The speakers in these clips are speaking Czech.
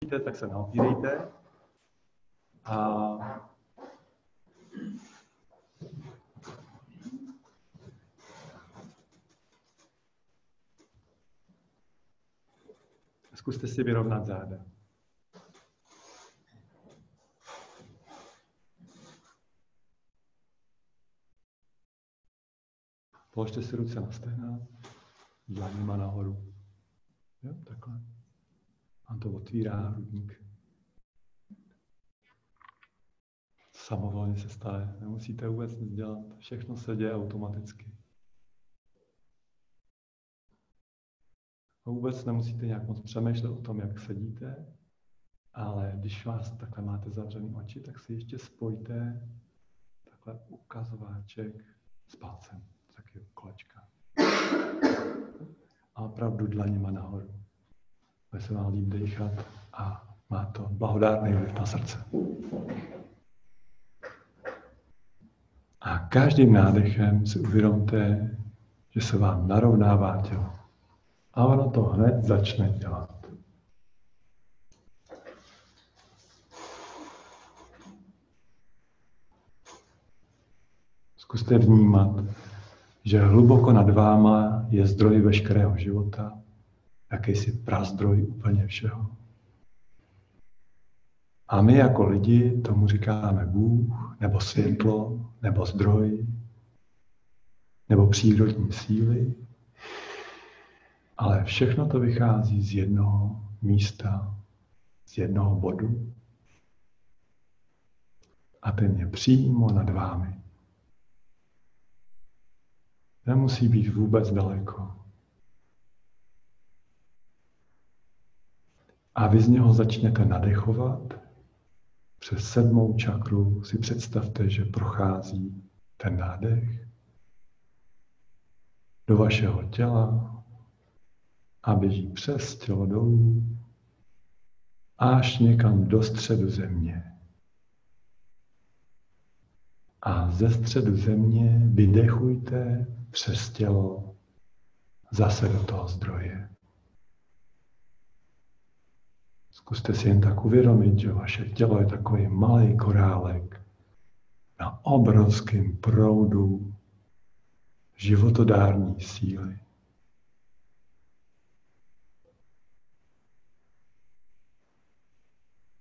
nemusíte, tak se naopírejte. A Zkuste si vyrovnat záda. Položte si ruce na stehna, dlaněma nahoru. Jo, takhle. A to otvírá hrudník. Samovolně se stane. Nemusíte vůbec nic dělat. Všechno se děje automaticky. A vůbec nemusíte nějak moc přemýšlet o tom, jak sedíte, ale když vás takhle máte zavřený oči, tak si ještě spojte takhle ukazováček s palcem, taky kolečka. A opravdu dlaněma nahoru. Bude se vám líp dýchat a má to blahodárný vliv na srdce. A každým nádechem si uvědomte, že se vám narovnává tělo. A ono to hned začne dělat. Zkuste vnímat, že hluboko nad váma je zdroj veškerého života, jakýsi prazdroj úplně všeho. A my jako lidi tomu říkáme Bůh, nebo světlo, nebo zdroj, nebo přírodní síly, ale všechno to vychází z jednoho místa, z jednoho bodu. A ten je přímo nad vámi. Nemusí být vůbec daleko. A vy z něho začnete nadechovat. Přes sedmou čakru si představte, že prochází ten nádech do vašeho těla, a běží přes tělo dolů až někam do středu země. A ze středu země vydechujte přes tělo zase do toho zdroje. Zkuste si jen tak uvědomit, že vaše tělo je takový malý korálek na obrovském proudu životodární síly.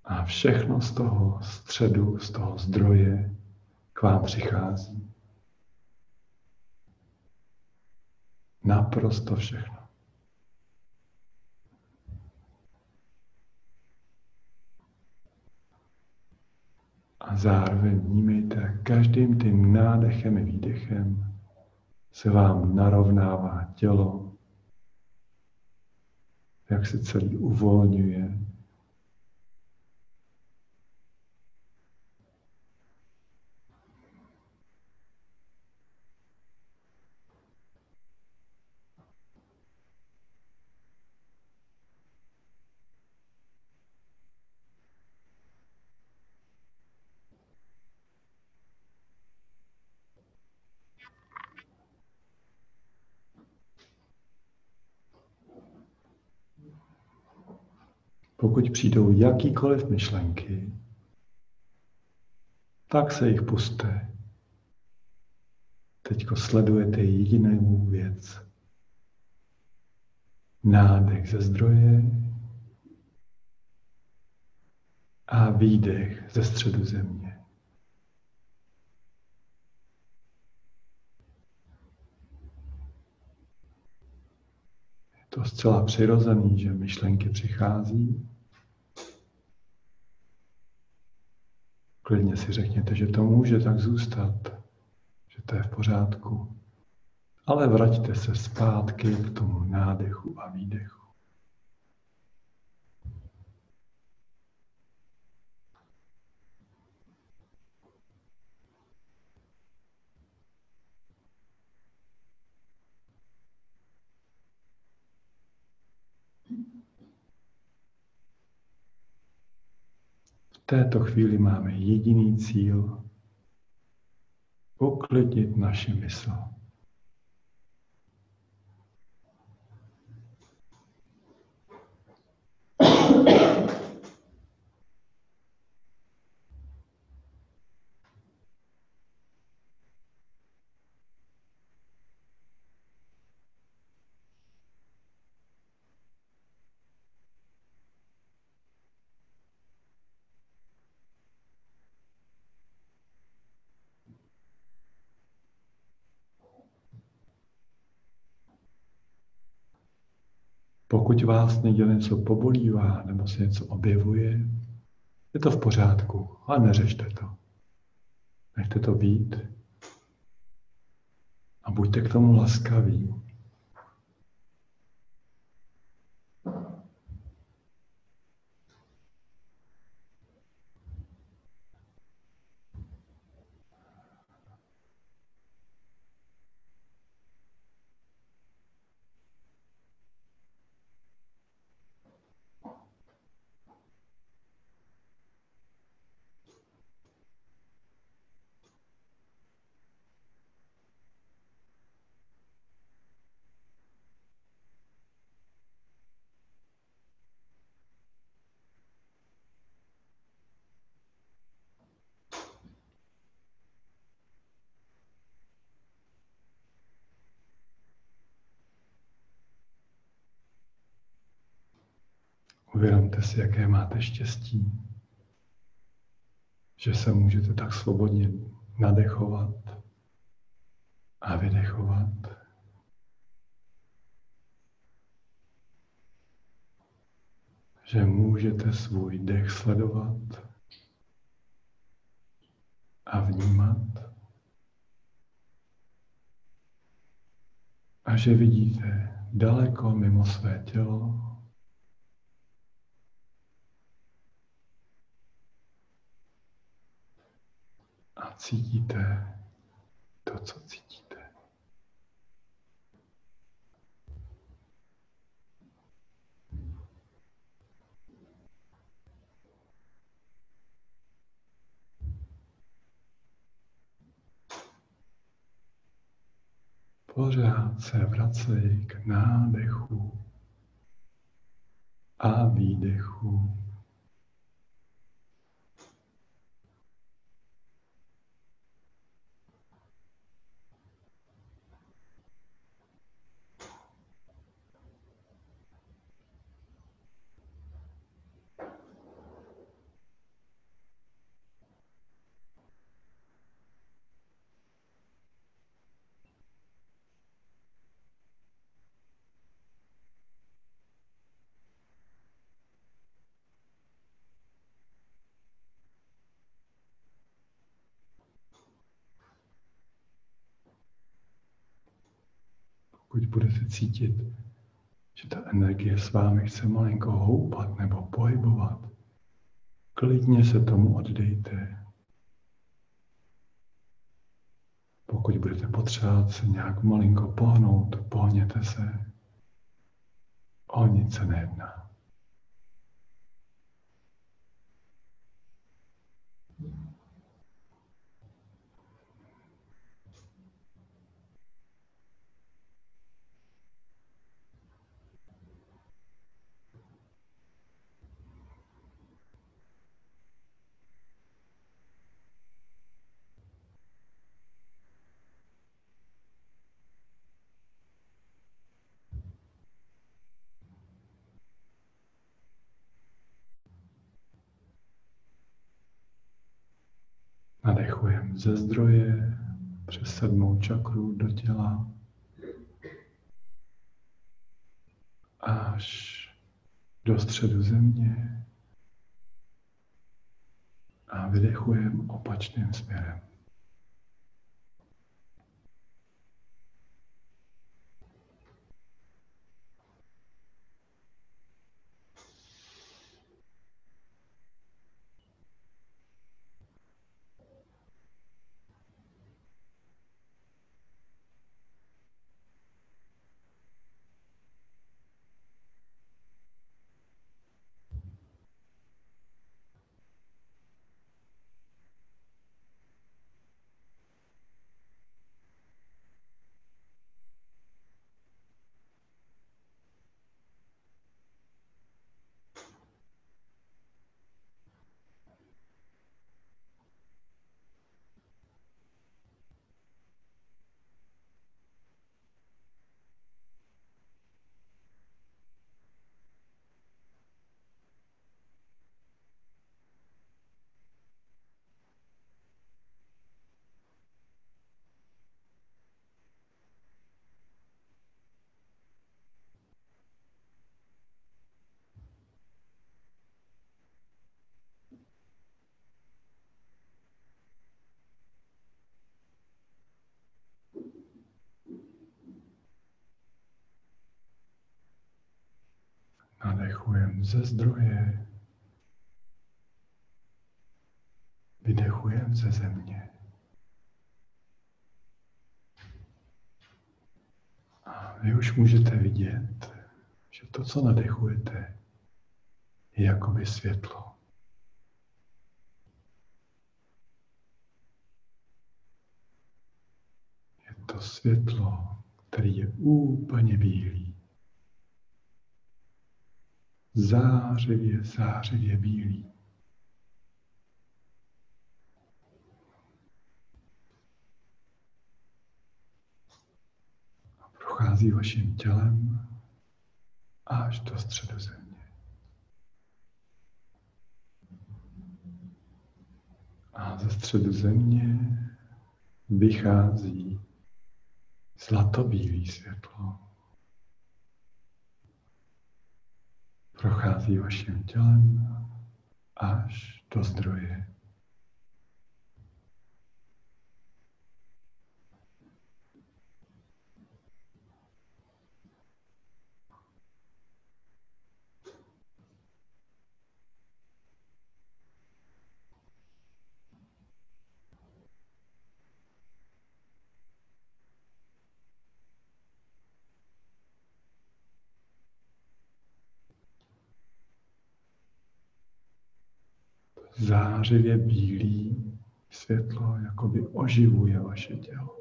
A všechno z toho středu, z toho zdroje k vám přichází. Naprosto všechno. A zároveň vnímejte, každým tím nádechem a výdechem se vám narovnává tělo, jak se celý uvolňuje, Pokud přijdou jakýkoliv myšlenky, tak se jich puste. Teďko sledujete jedinou věc. Nádech ze zdroje a výdech ze středu země. Je to zcela přirozený, že myšlenky přichází Klidně si řekněte, že to může tak zůstat, že to je v pořádku. Ale vraťte se zpátky k tomu nádechu a výdechu. Této chvíli máme jediný cíl uklidnit naši mysl. Pokud vás někde něco pobolívá nebo se něco objevuje, je to v pořádku, ale neřešte to. Nechte to být a buďte k tomu laskaví. Uvědomte si, jaké máte štěstí, že se můžete tak svobodně nadechovat a vydechovat. Že můžete svůj dech sledovat a vnímat. A že vidíte daleko mimo své tělo a cítíte to, co cítíte. Pořád se vracej k nádechu a výdechu. Pokud budete cítit, že ta energie s vámi chce malinko houpat nebo pohybovat, klidně se tomu oddejte. Pokud budete potřebovat se nějak malinko pohnout, pohněte se. O nic se nejedná. Ze zdroje přes sedmou čakru do těla až do středu země a vydechujeme opačným směrem. Nadechujem ze zdroje. Vydechujem ze země. A vy už můžete vidět, že to, co nadechujete, je jakoby světlo. Je to světlo, který je úplně bílý. Zářivě, zářivě bílý. A prochází vaším tělem až do středu země. A ze středu země vychází zlatobílý světlo. Prochází vaším tělem až do zdroje. Zářivě bílý světlo jakoby oživuje vaše tělo.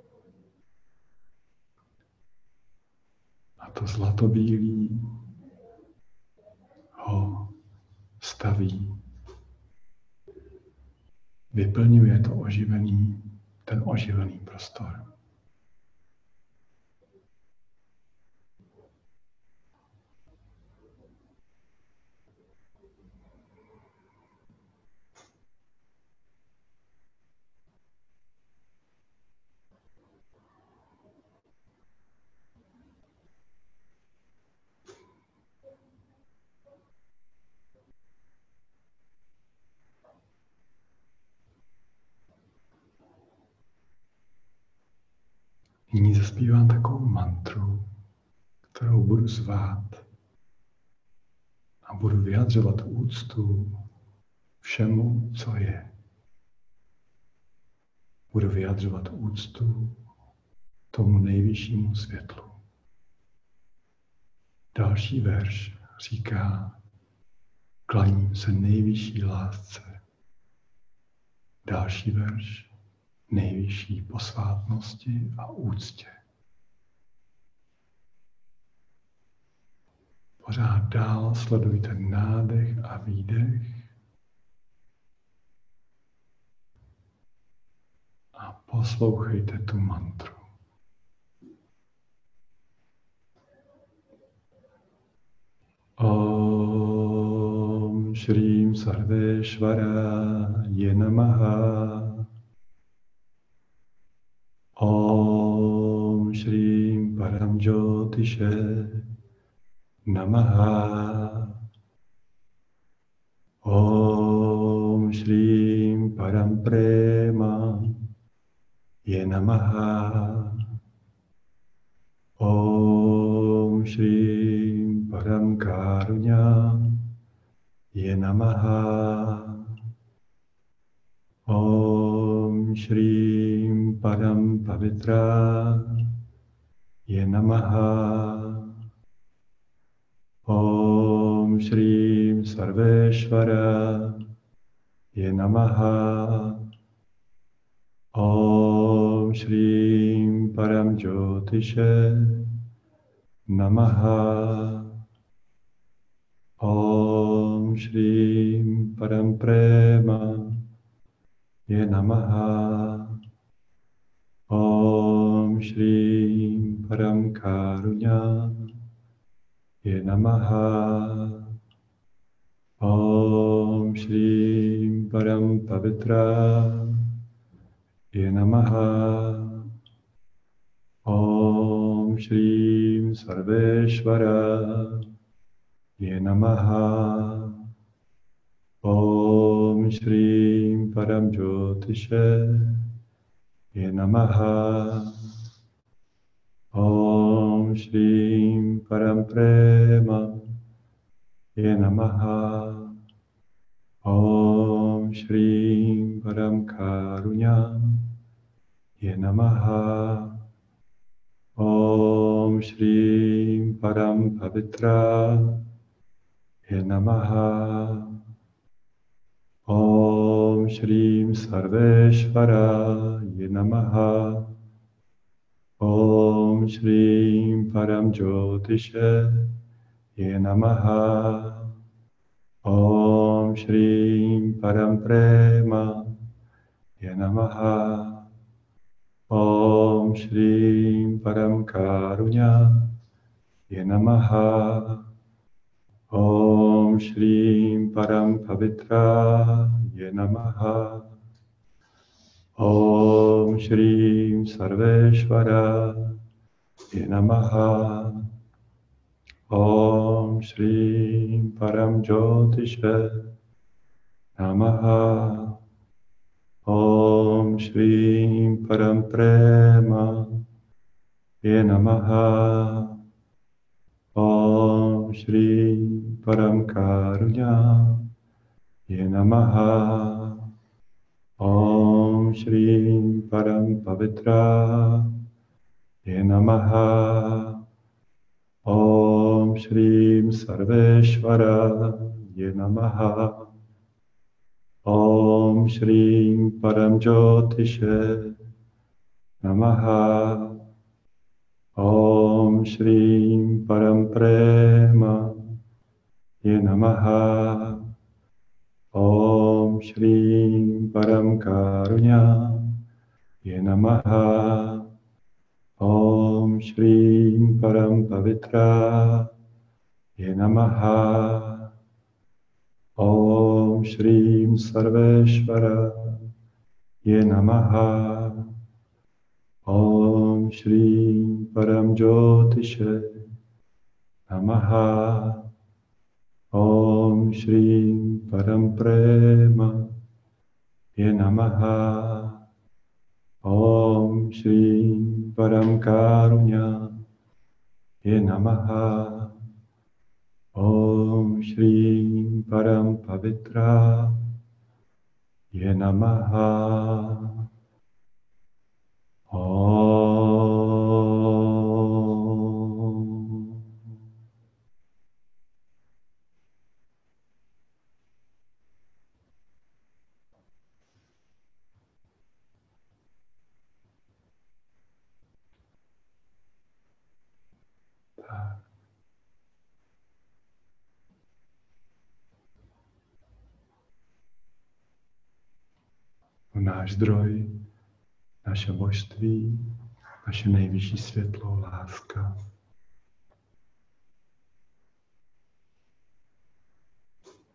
A to zlatobílý ho staví. Vyplňuje to oživený, ten oživený prostor. Nyní zaspívám takovou mantru, kterou budu zvát a budu vyjadřovat úctu všemu, co je. Budu vyjadřovat úctu tomu nejvyššímu světlu. Další verš říká, klaním se nejvyšší lásce. Další verš nejvyšší posvátnosti a úctě. Pořád dál sledujte nádech a výdech. A poslouchejte tu mantru. Om Shrim Sarveshvara Namaha Om Shri Param Jyotishe Namaha. Om Shri Param Prema. Ye Namaha. Om Shri Param Karunya. Ye Namaha. Om Shri Padam Pavitra. Je Namaha Om Shri Sarveshvara je Namaha. Om Shri Param Jyotishe Namaha. Om Shri Param Prema je Namaha. Om Shri Param Karunya नमः ॐ श्रीं परं पवित्रा ये नमः ॐ श्रीं सर्वेश्वर ये नमः ॐ श्रीं परं ज्योतिष ये नमः Om Shri Param Prema je namaha. Om Shri Param Karunya je namaha. Om Shri Param Pavitra je namaha. Om Shri Sarveshvara je namaha. Shri Param Jyotishe je namaha. Om Shri Param Prema je namaha. Om Shri Param Karunya je namaha. Om Shri Param Pavitra je namaha. Om Shri Sarveshvara je namaha. Om Shri Param Jyotishe namaha. Om Shri Param Prema je namaha. Om Shri Param Karunya je namaha. Om Shri Param Pavitra namaha. Om Shri Sarveshvara namaha. Om Shri Param Jyotishe namaha. Om Shri Param Prema namaha. Om Shri Param Karunya namaha. Om Shri Param Pavitra je namaha. Om Shri Sarveshvara je namaha. Om Shri Param Jyotishe namaha. Om Shri Param Prema je namaha. Om Shri Param Karunya je namaha. Om Shri Param Pavitra je namaha. Om. Tak. Náš zdroj, naše božství, naše nejvyšší světlo, láska.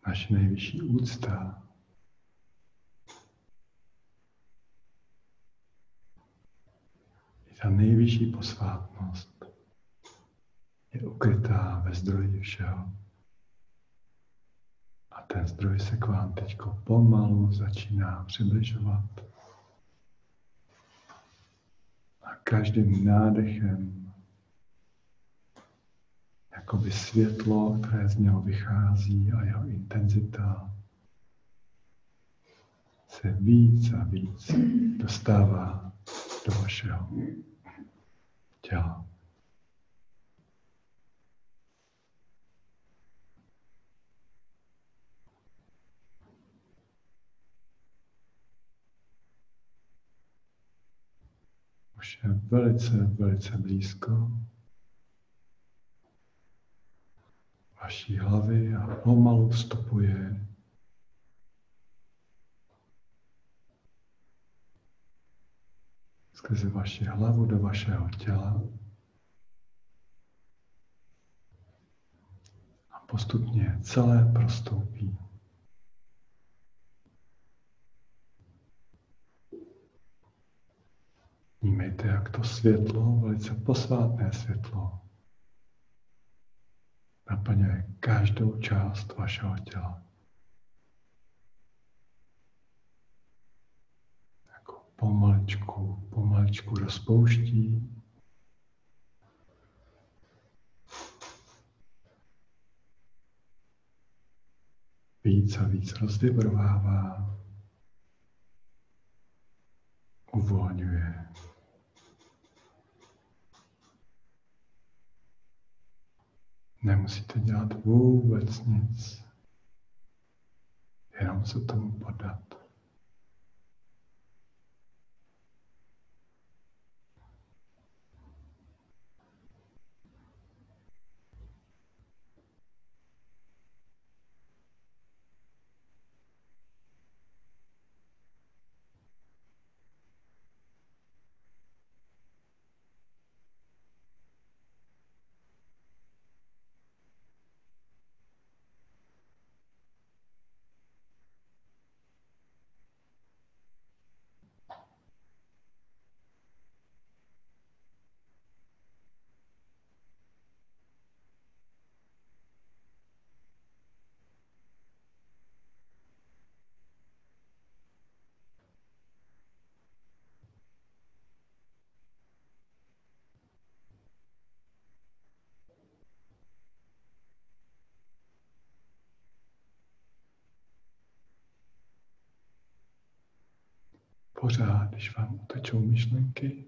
Naše nejvyšší úcta. I ta nejvyšší posvátnost je ukrytá ve zdroji všeho. Ten zdroj se k vám teď pomalu začíná přibližovat. A každým nádechem, jakoby světlo, které z něho vychází a jeho intenzita se víc a víc dostává do vašeho těla. Už je velice, velice blízko. Vaší hlavy a pomalu vstupuje. Skrze vaši hlavu do vašeho těla. A postupně celé prostoupí. Vnímejte, jak to světlo, velice posvátné světlo, naplňuje každou část vašeho těla. Jako pomaličku, pomaličku rozpouští. víc a víc rozdybrovává, uvolňuje. Nemusíte dělat vůbec nic, jenom se tomu podat. Pořád, když vám utečou myšlenky,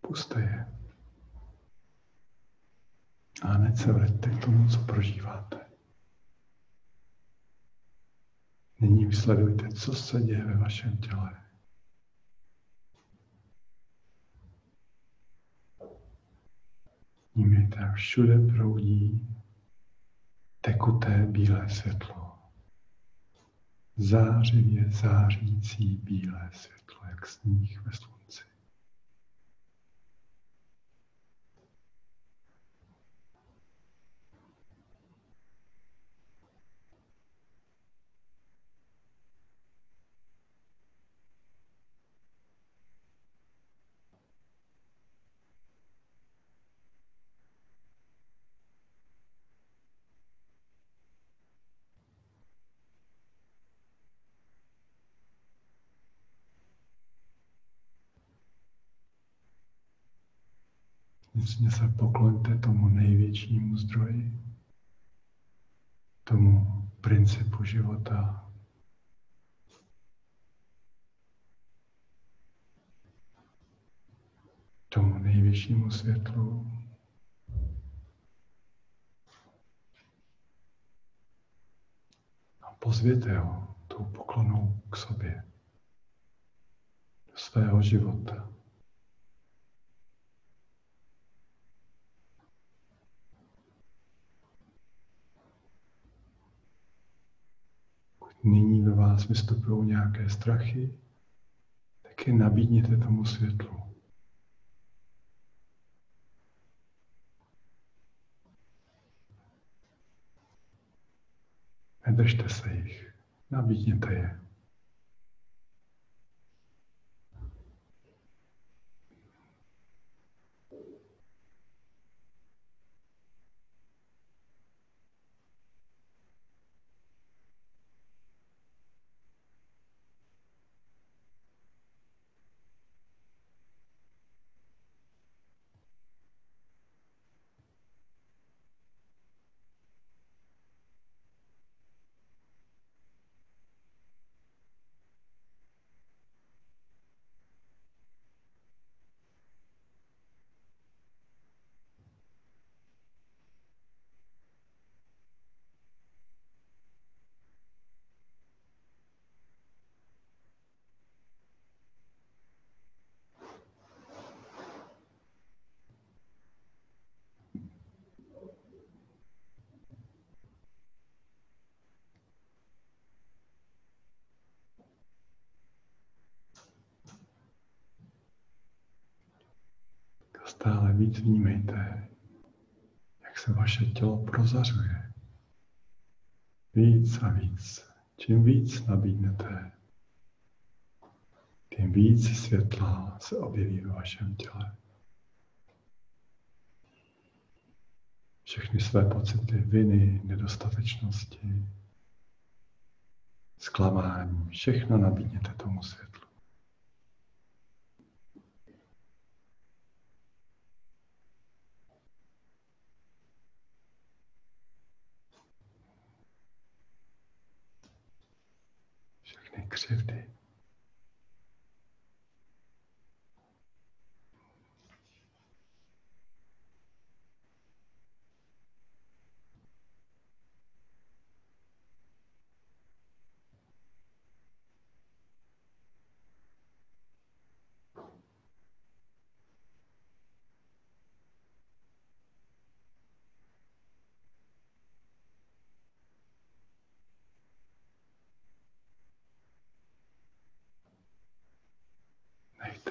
puste je. A hned se vraťte k tomu, co prožíváte. Nyní vysledujte, co se děje ve vašem těle. Vnímejte, všude proudí tekuté bílé světlo zářivě zářící bílé světlo, jak sníh ve slunci. Vnitřně se pokloňte tomu největšímu zdroji, tomu principu života, tomu nejvyššímu světlu. A pozvěte ho tou poklonou k sobě, do svého života. Nyní ve vás vystupují nějaké strachy, tak je nabídněte tomu světlu. Nedržte se jich, nabídněte je. Stále víc vnímejte, jak se vaše tělo prozařuje. Víc a víc. Čím víc nabídnete, tím víc světla se objeví ve vašem těle. Všechny své pocity viny, nedostatečnosti, zklamání, všechno nabídněte tomu světlu. Všechny křivdy.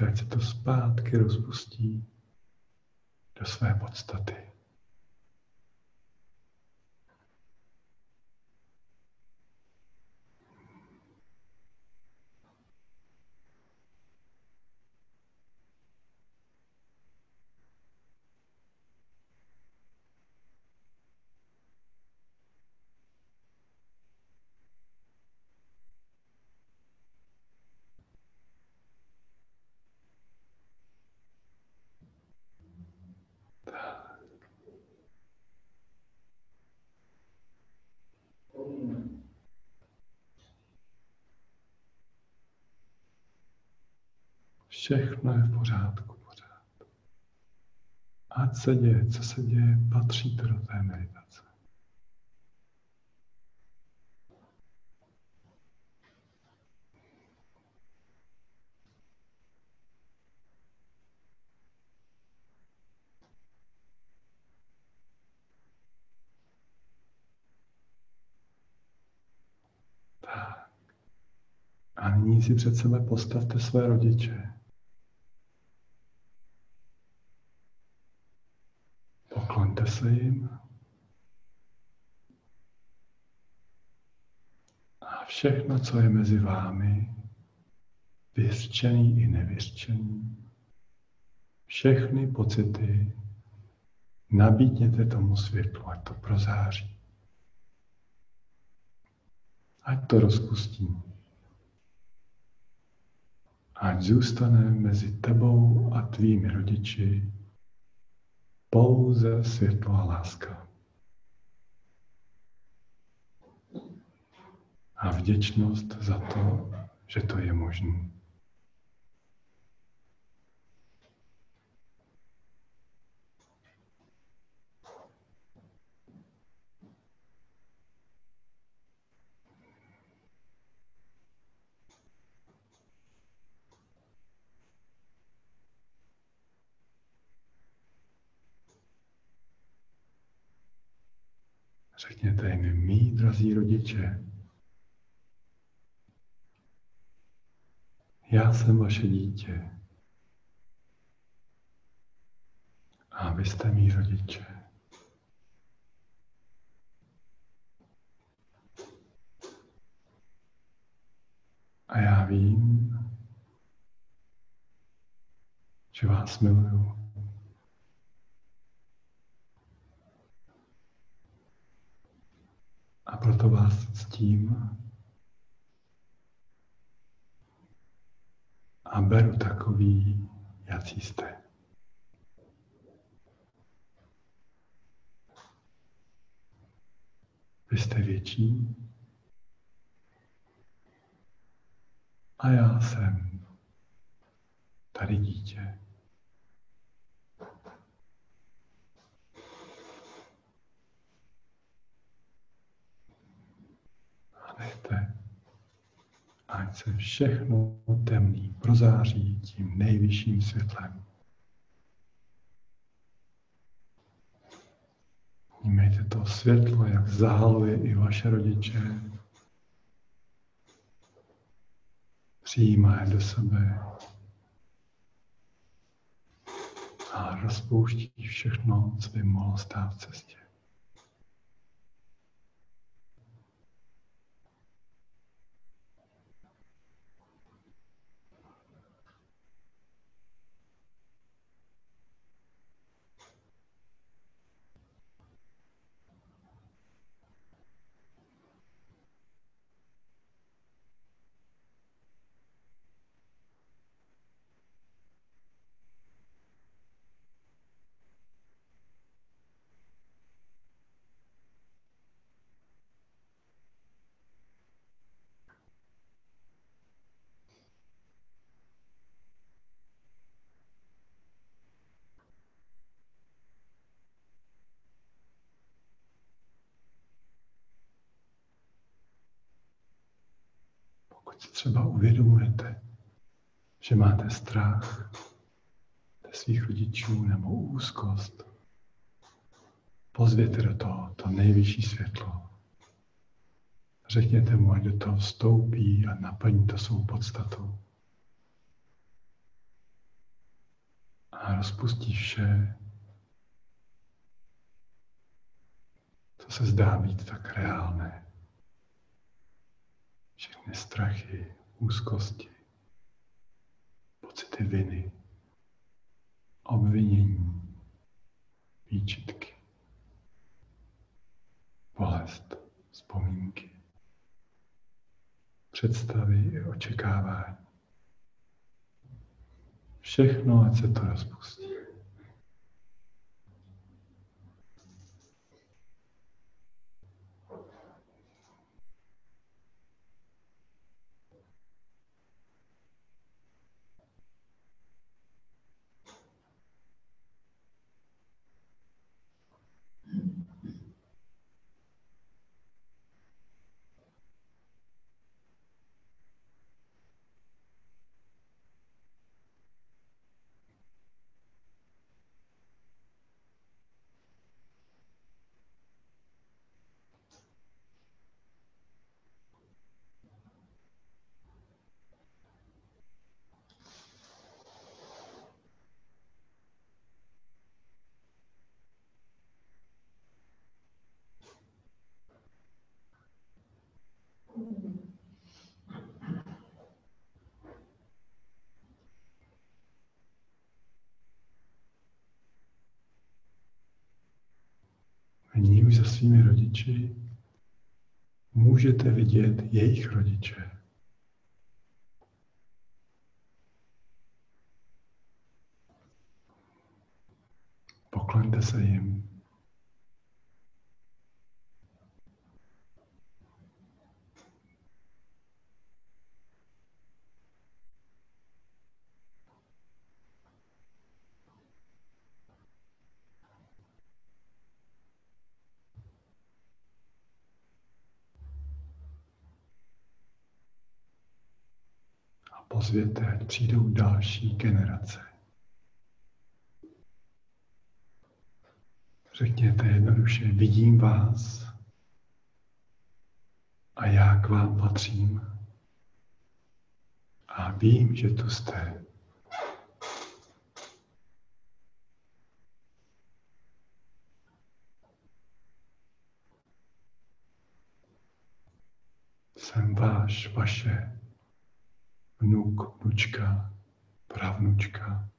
Ať se to zpátky rozpustí do své podstaty. Všechno je v pořádku, pořád. Ať se děje, co se děje, patří to do té meditace. Tak. A nyní si před sebe postavte své rodiče. Pokloňte se jim. A všechno, co je mezi vámi, vyřčený i nevyřčený, všechny pocity nabídněte tomu světlu, ať to prozáří. Ať to rozpustí. Ať zůstane mezi tebou a tvými rodiči pouze světlo a láska. A vděčnost za to, že to je možné. Řekněte jim, mý drazí rodiče, já jsem vaše dítě. A vy jste mý rodiče. A já vím, že vás miluju. A proto vás ctím a beru takový, jaký jste. Vy jste větší a já jsem tady dítě. Nechte, ať se všechno temný prozáří tím nejvyšším světlem. Vnímejte to světlo, jak zahaluje i vaše rodiče. Přijímá je do sebe a rozpouští všechno, co by mohlo stát v cestě. Třeba uvědomujete, že máte strach ze svých rodičů nebo úzkost, pozvěte do toho to nejvyšší světlo. Řekněte mu, ať do toho vstoupí a naplní to svou podstatu. A rozpustí vše, co se zdá být tak reálné. Všechny strachy, úzkosti, pocity viny, obvinění, výčitky, bolest, vzpomínky, představy i očekávání. Všechno, ať se to rozpustí. Nyní už za svými rodiči můžete vidět jejich rodiče. Pokloňte se jim. Pozvěte, ať přijdou další generace. Řekněte jednoduše, vidím vás a já k vám patřím. A vím, že tu jste. Jsem váš, vaše vnuk, vnučka, pravnučka,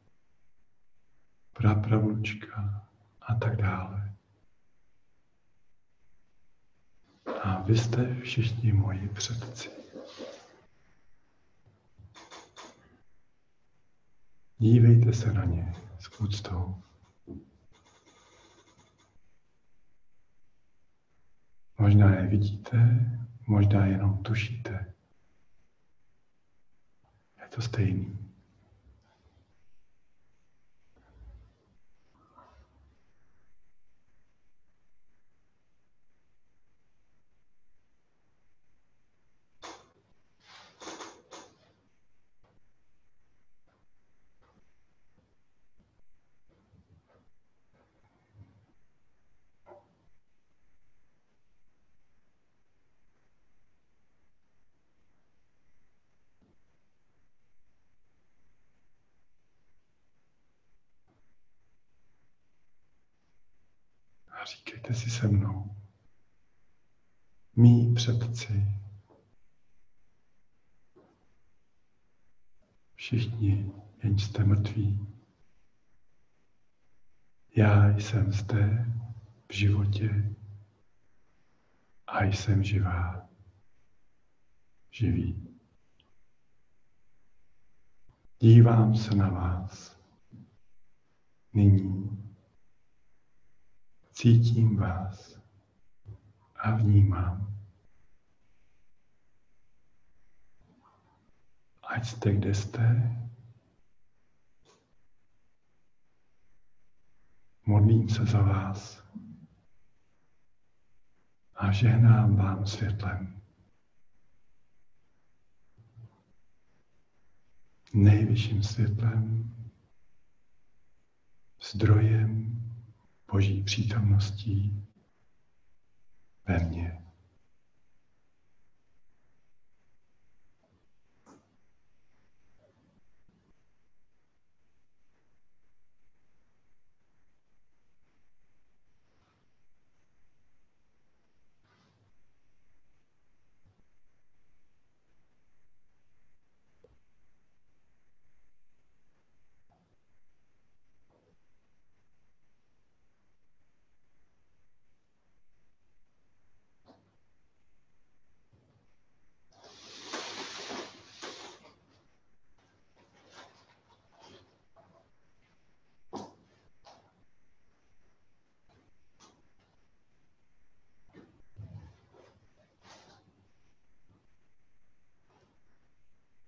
prapravnučka a tak dále. A vy jste všichni moji předci. Dívejte se na ně s úctou. Možná je vidíte, možná jenom tušíte to stejný. A říkejte si se mnou. Mí předci. Všichni, jen jste mrtví. Já jsem zde v životě a jsem živá. Živý. Dívám se na vás. Nyní Cítím vás a vnímám. Ať jste, kde jste, modlím se za vás a žehnám vám světlem. nejvyšším světlem, zdrojem Boží přítomností ve mně.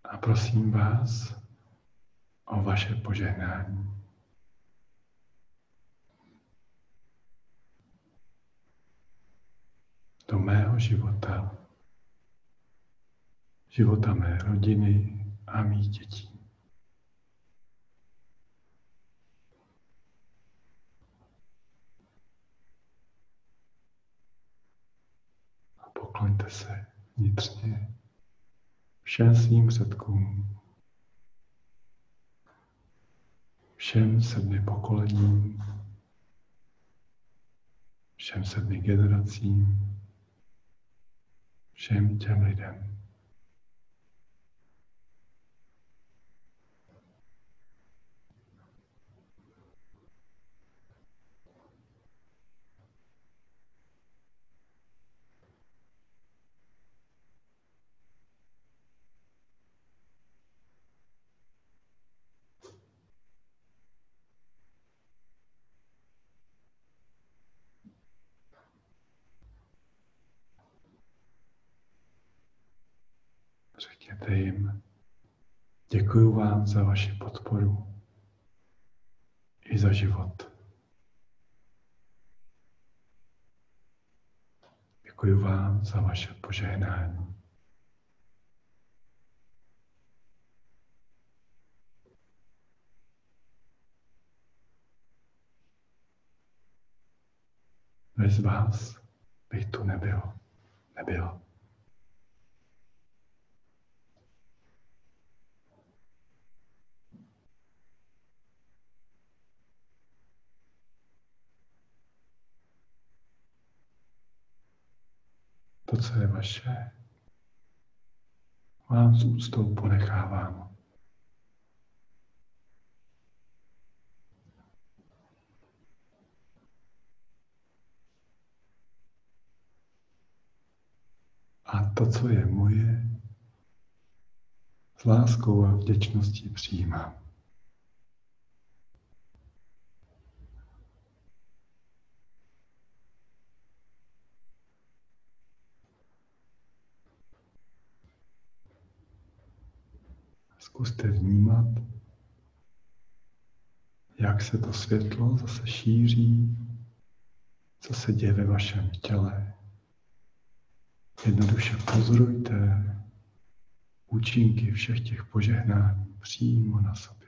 A prosím vás o vaše požehnání. Do mého života, života mé rodiny a mých dětí. Pokloňte se vnitřně všem svým předkům, všem sedmi pokolením, všem sedmi generacím, všem těm lidem. Řekněte jim, děkuji vám za vaši podporu i za život. Děkuji vám za vaše požehnání. Bez vás bych tu nebyl, nebyl. To, co je vaše, vám s úctou ponechávám. A to, co je moje, s láskou a vděčností přijímám. Zkuste vnímat, jak se to světlo zase šíří, co se děje ve vašem těle. Jednoduše pozorujte účinky všech těch požehnání přímo na sobě.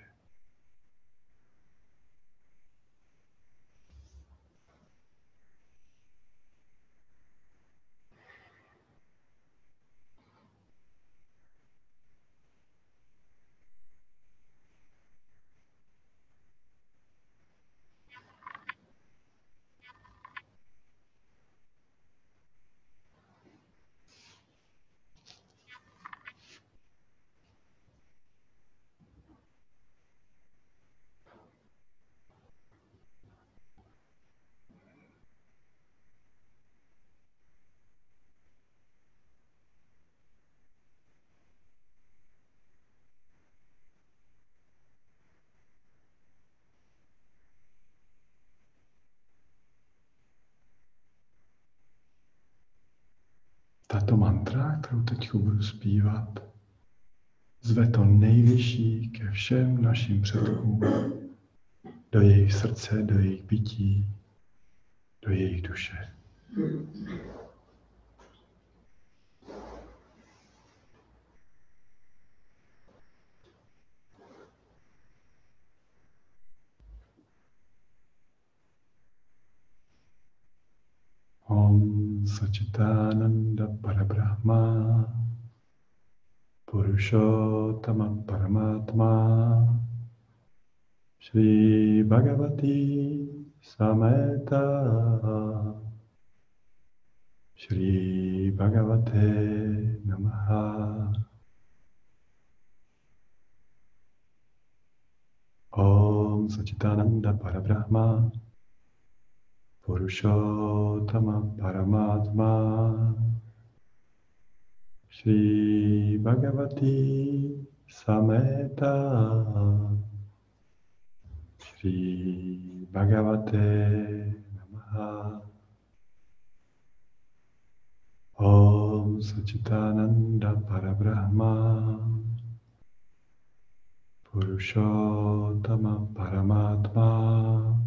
Teď budu zpívat, zve to nejvyšší ke všem našim předkům, do jejich srdce, do jejich bytí, do jejich duše. Sachitananda Parabrahma Purushottama Paramatma Shri Bhagavati Sameta Shri Bhagavate Namaha. Om Purushottama Paramatma Shri Bhagavati Sameta Shri Bhagavate Namaha Om Sachitananda Parabrahma Purushottama Paramatma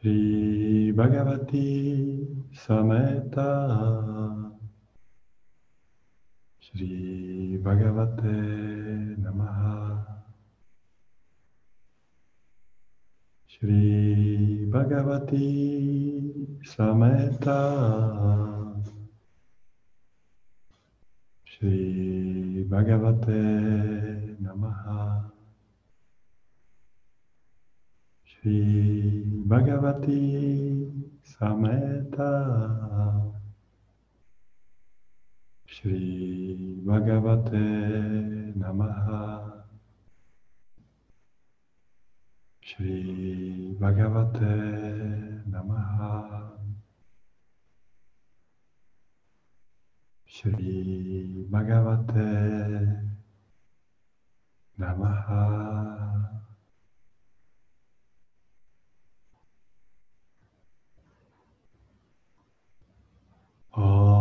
Shri Bhagavati Sameta Shri Bhagavate Namaha Shri Bhagavati Sameta Shri Bhagavate Namaha Shri Bhagavati Sameta Shri Bhagavate Namaha. Shri Bhagavate Namaha. Shri Bhagavate Namaha Om.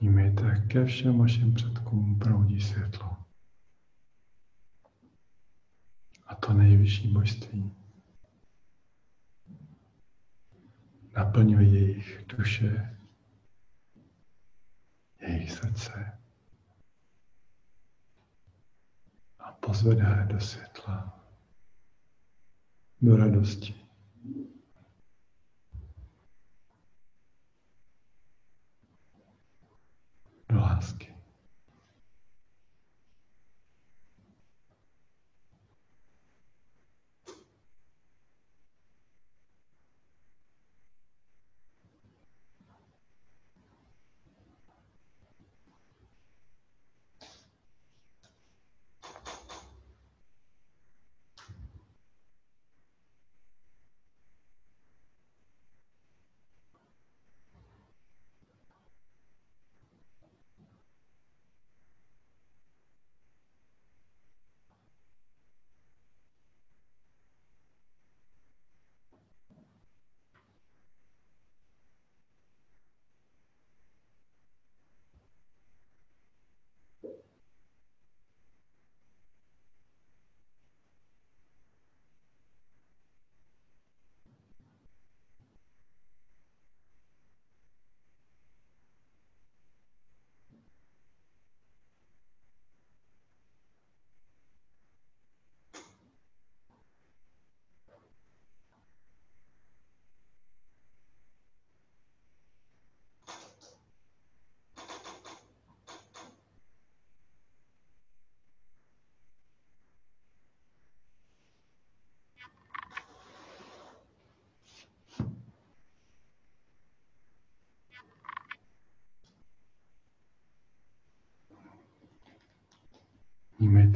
Vnímejte, ke všem vašim předkům proudí světlo. A to nejvyšší božství naplňuje jejich duše, jejich srdce a pozvedá je do světla, do radosti. Do lásky.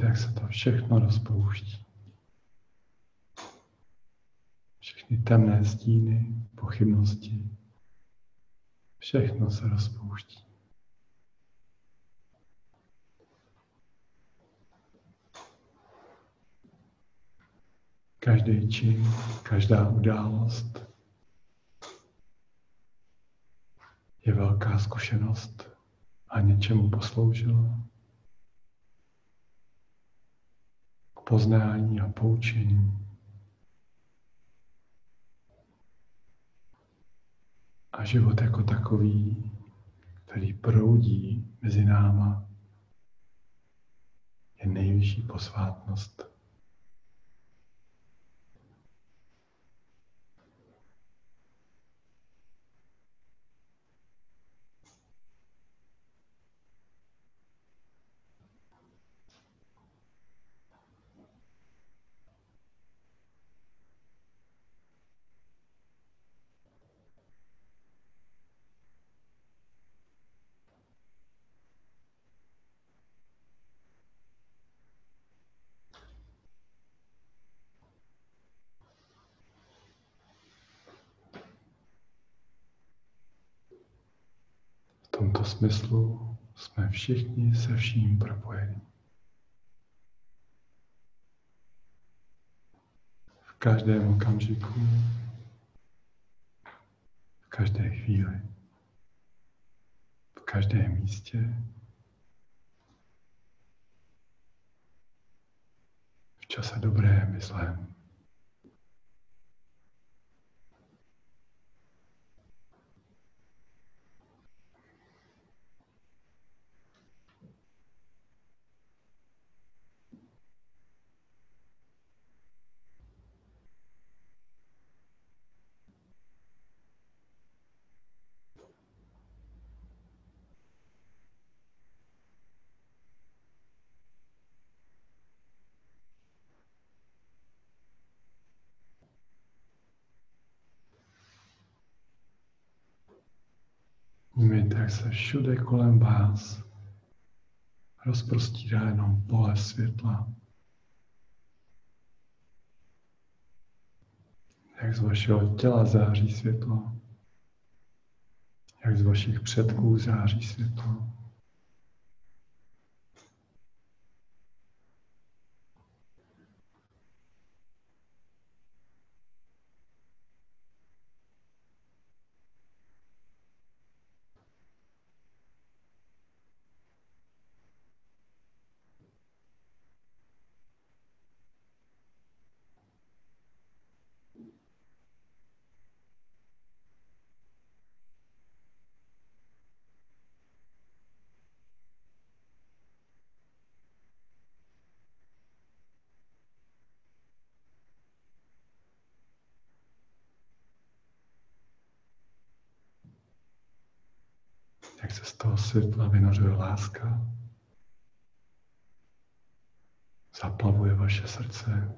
Vnímejte, jak se to všechno rozpouští. Všechny temné stíny, pochybnosti, Všechno se rozpouští. Každý čin, každá událost je velká zkušenost a něčemu posloužila. K poznání a poučení. A život jako takový, který proudí mezi náma, je nejvyšší posvátnost. Smyslu jsme všichni se vším propojeni. V každém okamžiku, v každé chvíli, v každém místě, v čase dobré i zlém. Se všude kolem vás rozprostírá jenom pole světla. Jak z vašeho těla září světlo, jak z vašich předků září světlo. jak se z toho světla vynořuje láska, zaplavuje vaše srdce.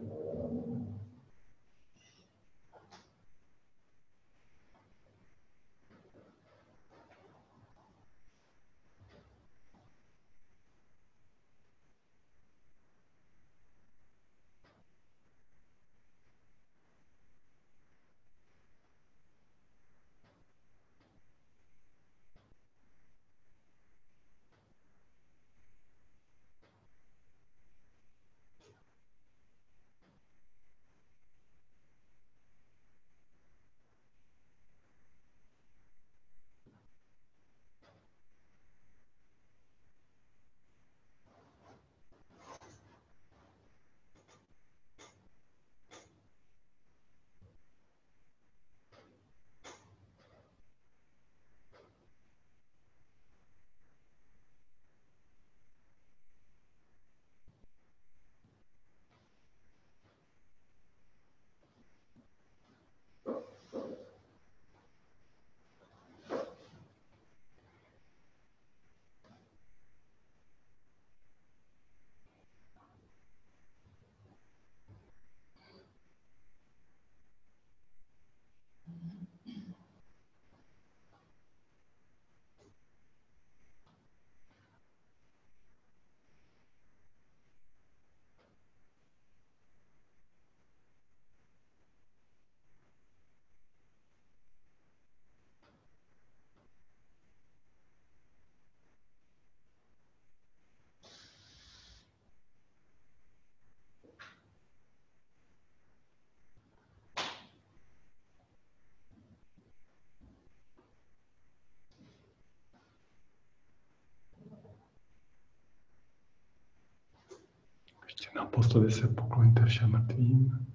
Naposledy se pokloňte všem mrtvým,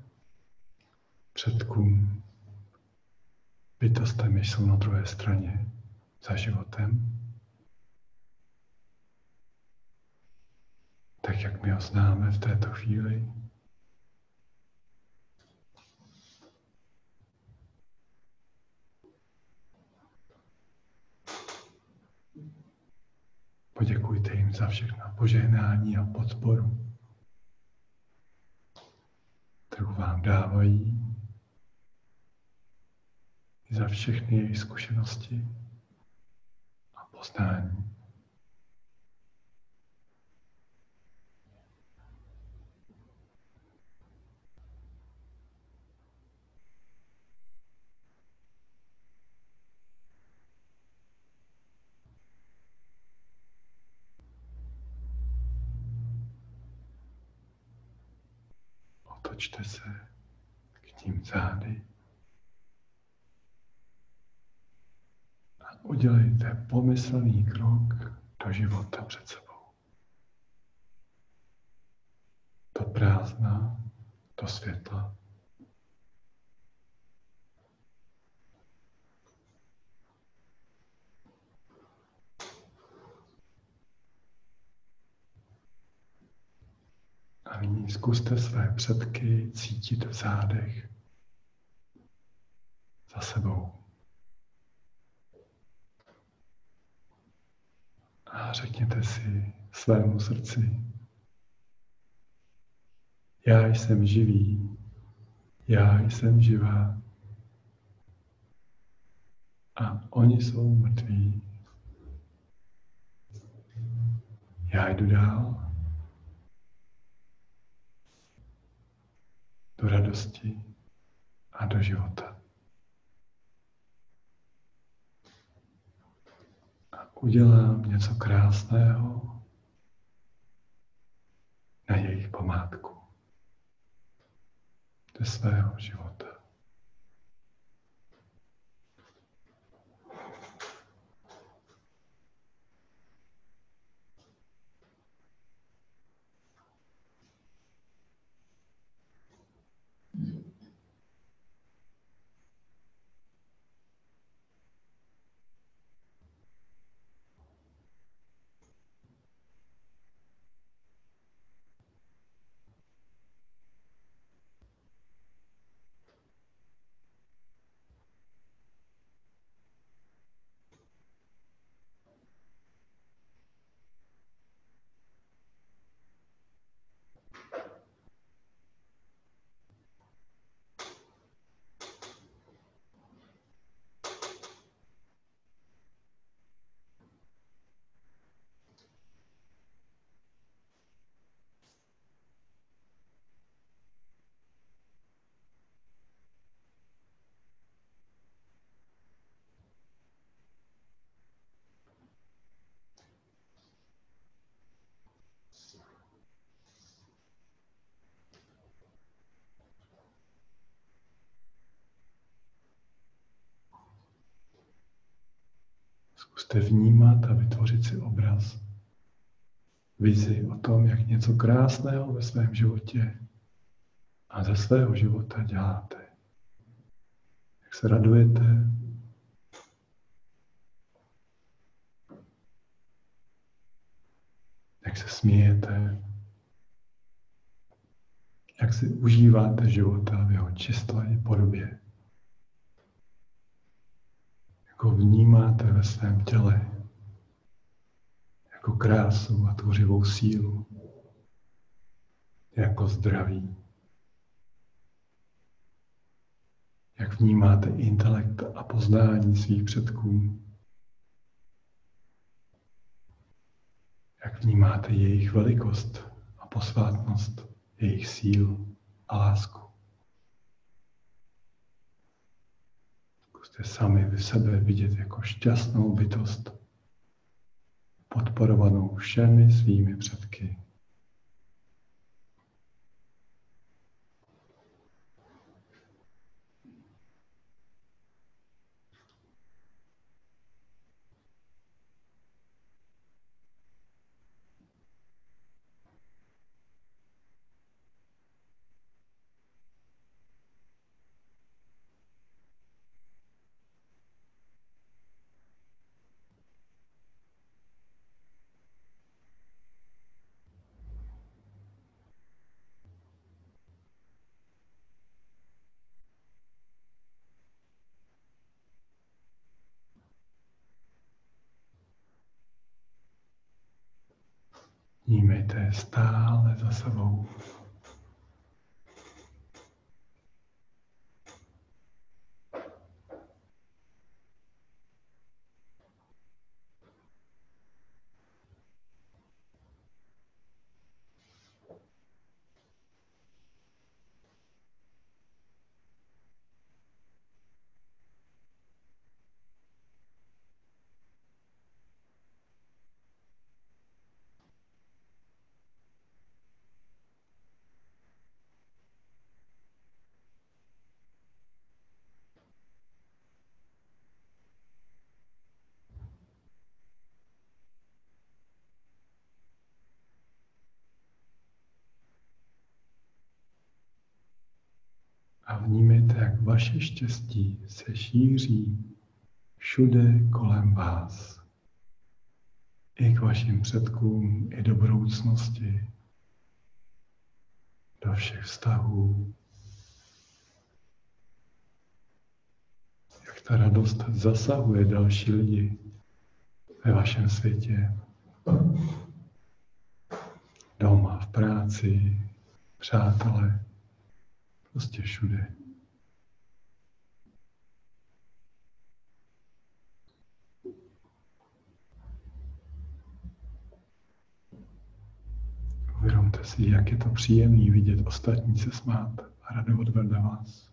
předkům, bytostem, jež jsou na druhé straně za životem, tak jak my ho známe v této chvíli. Poděkujte jim za všechno požehnání a podporu, kterou vám dávají, za všechny jejich zkušenosti a poznání. Otočte se k ním zády a udělejte pomyslný krok do života před sebou. Do prázdna, do světla. A nyní zkuste své předky cítit v zádech za sebou. A řekněte si svému srdci, já jsem živý, já jsem živá a oni jsou mrtví. Já jdu dál. Do radosti a do života. A udělám něco krásného na jejich památku do svého života. Zkuste vnímat a vytvořit si obraz, vizi o tom, jak něco krásného ve svém životě a ze svého života děláte. Jak se radujete, jak se smějete, jak si užíváte života v jeho čisté podobě jako vnímáte ve svém těle, jako krásu a tvořivou sílu, jako zdraví. Jak vnímáte intelekt a poznání svých předků. Jak vnímáte jejich velikost a posvátnost, jejich sílu a lásku. Zkuste sami vy sebe vidět jako šťastnou bytost, podporovanou všemi svými předky. Vnímejte stále za sebou. a vnímejte, jak vaše štěstí se šíří všude kolem vás. I k vašim předkům, i do budoucnosti, do všech vztahů. Jak ta radost zasahuje další lidi ve vašem světě. Doma, v práci, přátelé. Prostě všude. Uvědomte si, jak je to příjemné vidět ostatní se smát a radovat vedle vás.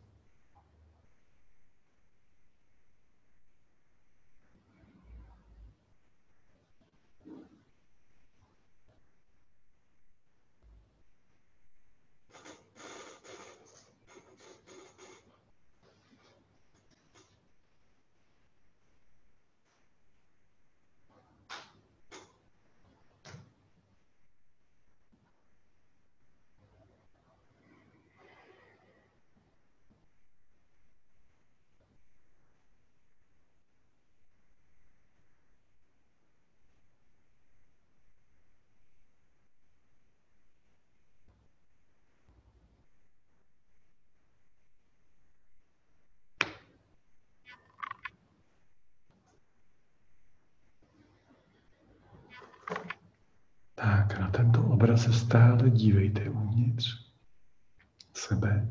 Tak na obraz se stále dívejte uvnitř sebe.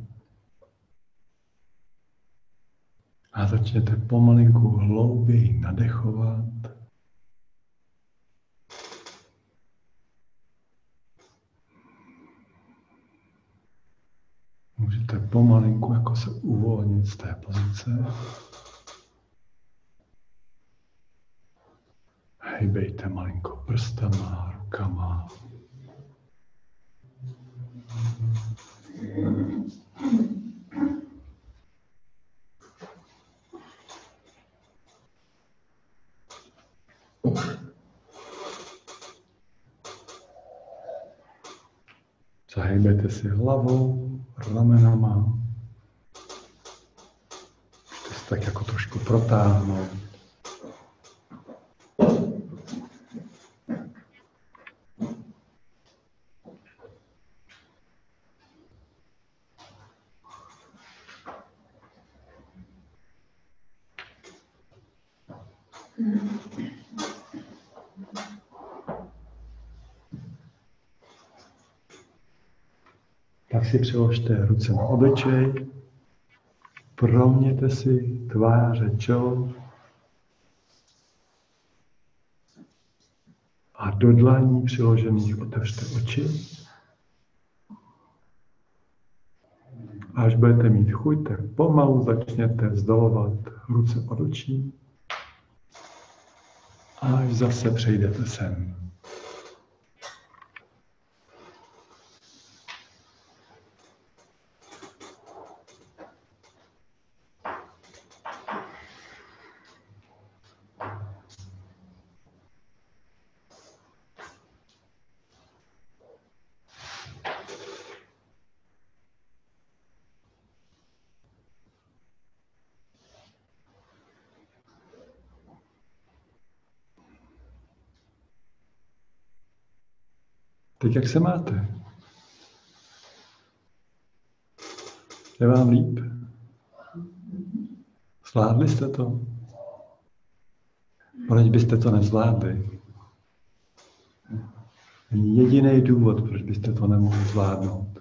A začněte pomalinku hlouběji nadechovat. Můžete pomalinku jako se uvolnit z té pozice. Hejbejte malinko prstama, rukama. Zahejbejte si hlavou, ramenama. Můžete se tak jako trošku protáhnout. Tak si přiložte ruce na obličej, proměte si tváře, čelo a do dlaní přiložených otevřte oči. Až budete mít chuť, tak pomalu začněte zdolovat ruce od očí. Až zase přejdete sem. Teď jak se máte? Je vám líp? Zvládli jste to? Proč byste to nezvládli? Jediný důvod, proč byste to nemohli zvládnout.